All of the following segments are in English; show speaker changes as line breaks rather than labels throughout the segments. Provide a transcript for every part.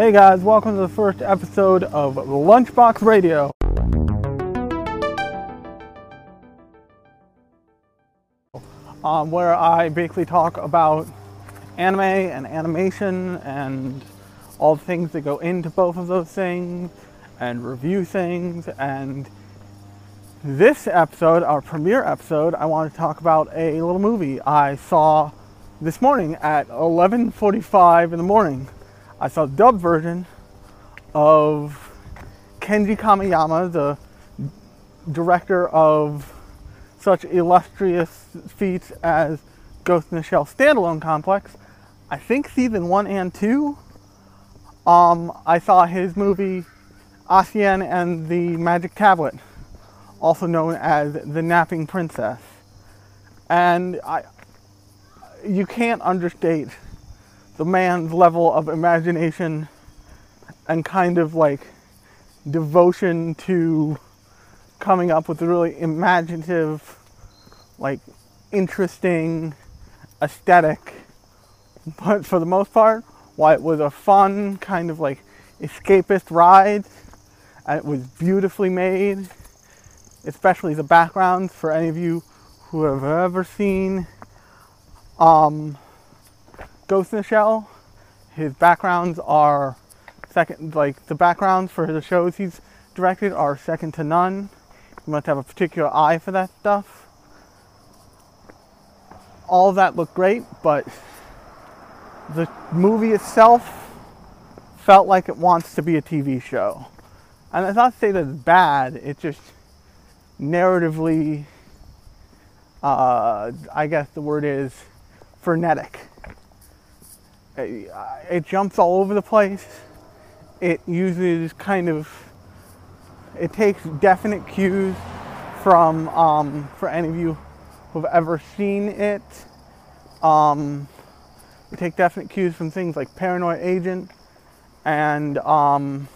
Hey guys, welcome to the first episode of Lunchbox Radio. Um, where I basically talk about anime and animation and all the things that go into both of those things and review things. And this episode, our premiere episode, I want to talk about a little movie I saw this morning at 11:45 in the morning. I saw the dub version of Kenji Kamiyama, the director of such illustrious feats as Ghost in the Shell standalone complex. I think season one and two. Um, I saw his movie Ancien and the Magic Tablet, also known as The Napping Princess. And I, you can't understate the man's level of imagination and kind of like devotion to coming up with a really imaginative, like interesting aesthetic. But for the most part, while it was a fun kind of like escapist ride, and it was beautifully made, especially the backgrounds for any of you who have ever seen um, Ghost in the Shell. His backgrounds are second, like the backgrounds for the shows he's directed are second to none. You must have a particular eye for that stuff. All that looked great, but the movie itself felt like it wants to be a TV show. And it's not to say that it's bad, it just narratively, uh, I guess the word is frenetic. It, it jumps all over the place. It uses kind of, it takes definite cues from, um, for any of you who've ever seen it, um, we take definite cues from things like Paranoid Agent and um,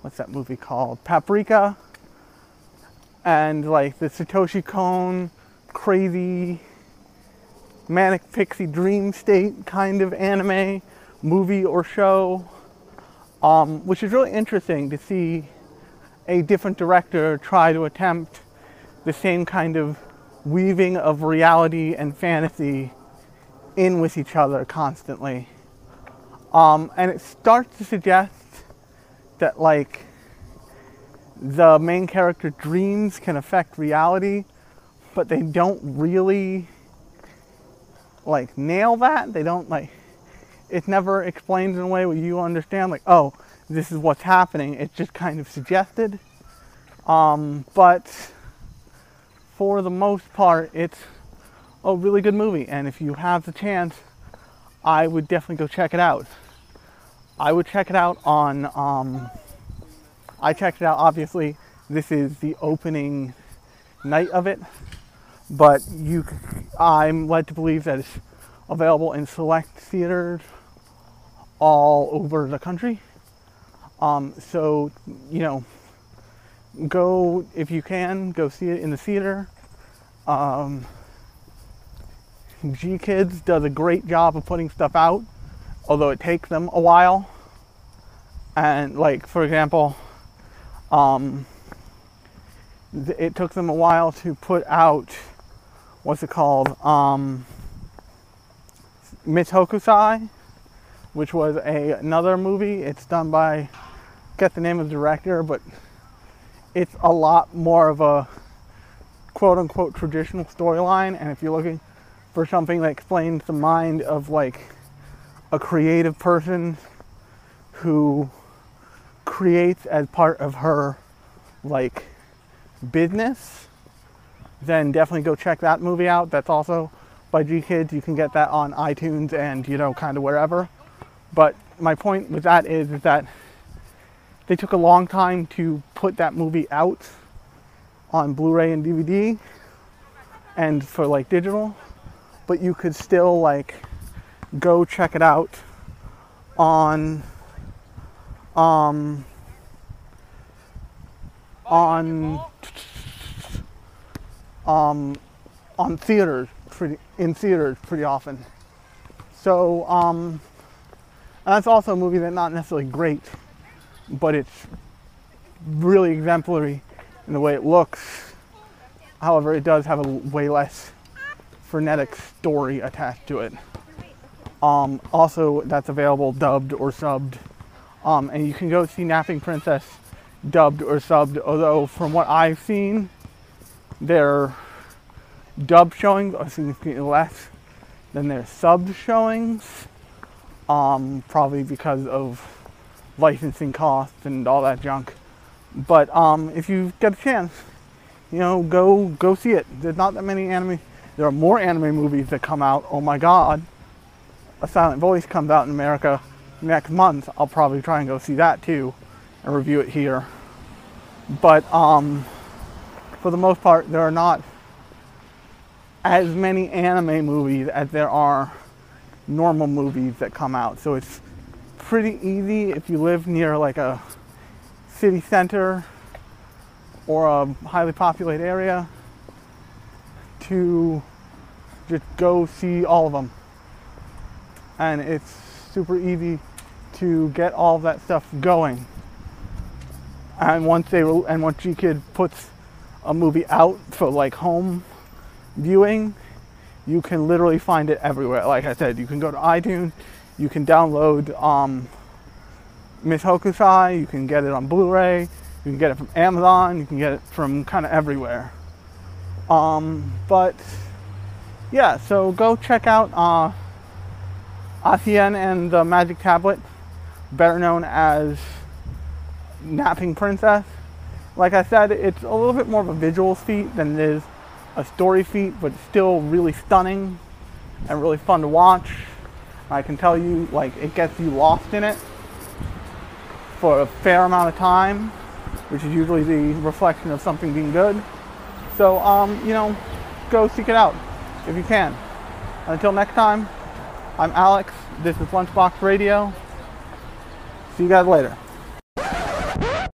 what's that movie called? Paprika. And like the Satoshi Kon crazy manic pixie dream state kind of anime movie or show, um, which is really interesting to see a different director try to attempt the same kind of weaving of reality and fantasy in with each other constantly. Um, and it starts to suggest that, like, the main character dreams can affect reality, but they don't really like nail that. They don't like it's never explained in a way where you understand like, oh, this is what's happening. It's just kind of suggested. Um, but for the most part, it's a really good movie. And if you have the chance, I would definitely go check it out. I would check it out on. Um, I checked it out. Obviously, this is the opening night of it, but you, I'm led to believe that it's available in select theaters all over the country. Um, so you know, go if you can go see it in the theater. Um, GKIDS does a great job of putting stuff out, although it takes them a while. And like for example, um, it took them a while to put out what's it called, um, Miss which was a another movie. It's done by get the name of the director, but it's a lot more of a quote unquote traditional storyline. And if you're looking for something that explains the mind of like a creative person who creates as part of her like business, then definitely go check that movie out. That's also by GKIDS. You can get that on iTunes and you know kind of wherever. But my point with that is, is that they took a long time to put that movie out on Blu-ray and DVD and for like digital, but you could still like go check it out on um on um on theaters pretty in theaters pretty often. So um that's also a movie that's not necessarily great, but it's really exemplary in the way it looks. However, it does have a way less frenetic story attached to it. Um, also, that's available dubbed or subbed. Um, and you can go see Napping Princess dubbed or subbed, although from what I've seen, their dub showings are significantly less than their sub showings um, probably because of licensing costs and all that junk. But um, if you get a chance, you know, go go see it. There's not that many anime. There are more anime movies that come out. Oh my God, A Silent Voice comes out in America next month. I'll probably try and go see that too, and review it here. But um, for the most part, there are not as many anime movies as there are normal movies that come out. So it's pretty easy if you live near like a city center or a highly populated area to just go see all of them. And it's super easy to get all of that stuff going. And once they and once GKID puts a movie out for like home viewing, you can literally find it everywhere. Like I said, you can go to iTunes, you can download um, Miss Hokusai, you can get it on Blu-ray, you can get it from Amazon, you can get it from kind of everywhere. Um, but yeah, so go check out uh, Ancien and the Magic Tablet, better known as Napping Princess. Like I said, it's a little bit more of a visual feat than it is a story feat, but still really stunning and really fun to watch. I can tell you, like, it gets you lost in it for a fair amount of time, which is usually the reflection of something being good. So, um, you know, go seek it out if you can. Until next time, I'm Alex. This is Lunchbox Radio. See you guys later.